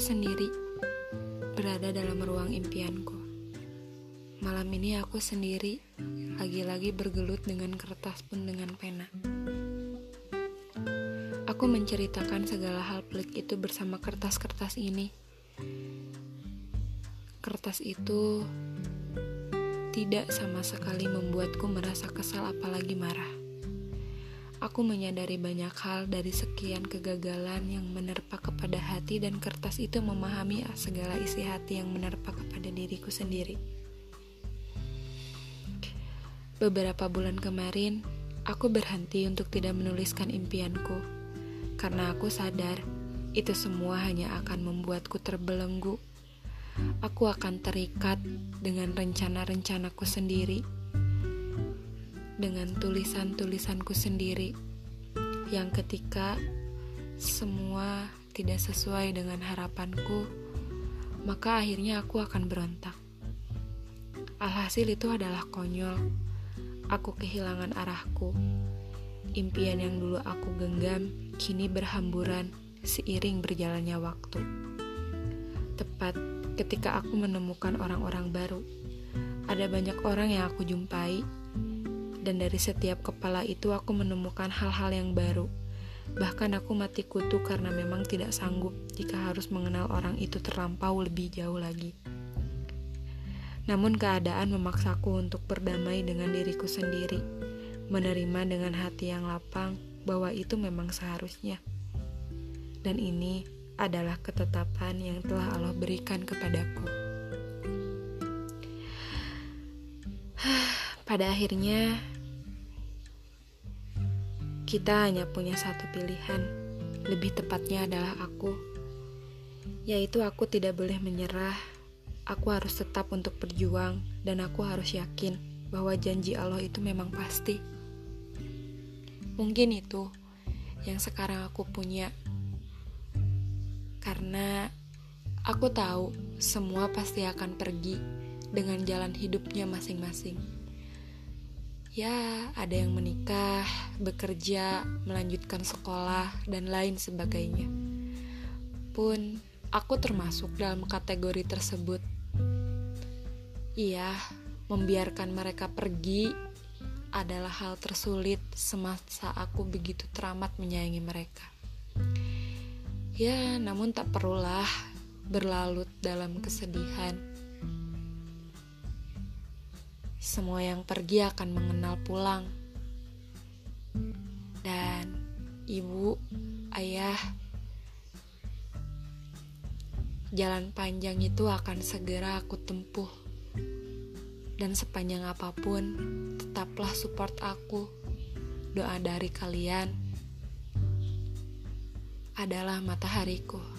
sendiri, berada dalam ruang impianku. Malam ini aku sendiri, lagi-lagi bergelut dengan kertas pun dengan pena. Aku menceritakan segala hal pelik itu bersama kertas-kertas ini. Kertas itu tidak sama sekali membuatku merasa kesal apalagi marah. Aku menyadari banyak hal dari sekian kegagalan yang menerpa kepada hati dan kertas itu memahami segala isi hati yang menerpa kepada diriku sendiri. Beberapa bulan kemarin, aku berhenti untuk tidak menuliskan impianku karena aku sadar itu semua hanya akan membuatku terbelenggu. Aku akan terikat dengan rencana-rencanaku sendiri dengan tulisan-tulisanku sendiri yang ketika semua tidak sesuai dengan harapanku, maka akhirnya aku akan berontak. Alhasil itu adalah konyol. Aku kehilangan arahku. Impian yang dulu aku genggam kini berhamburan seiring berjalannya waktu. Tepat ketika aku menemukan orang-orang baru, ada banyak orang yang aku jumpai dan dari setiap kepala itu aku menemukan hal-hal yang baru. Bahkan aku mati kutu karena memang tidak sanggup jika harus mengenal orang itu terlampau lebih jauh lagi. Namun keadaan memaksaku untuk berdamai dengan diriku sendiri, menerima dengan hati yang lapang bahwa itu memang seharusnya. Dan ini adalah ketetapan yang telah Allah berikan kepadaku. Pada akhirnya, kita hanya punya satu pilihan, lebih tepatnya adalah aku, yaitu aku tidak boleh menyerah. Aku harus tetap untuk berjuang, dan aku harus yakin bahwa janji Allah itu memang pasti. Mungkin itu yang sekarang aku punya, karena aku tahu semua pasti akan pergi dengan jalan hidupnya masing-masing. Ya, ada yang menikah, bekerja, melanjutkan sekolah, dan lain sebagainya. Pun, aku termasuk dalam kategori tersebut. Iya, membiarkan mereka pergi adalah hal tersulit semasa aku begitu teramat menyayangi mereka. Ya, namun tak perlulah berlalut dalam kesedihan semua yang pergi akan mengenal pulang. Dan ibu, ayah, jalan panjang itu akan segera aku tempuh. Dan sepanjang apa pun, tetaplah support aku. Doa dari kalian adalah matahariku.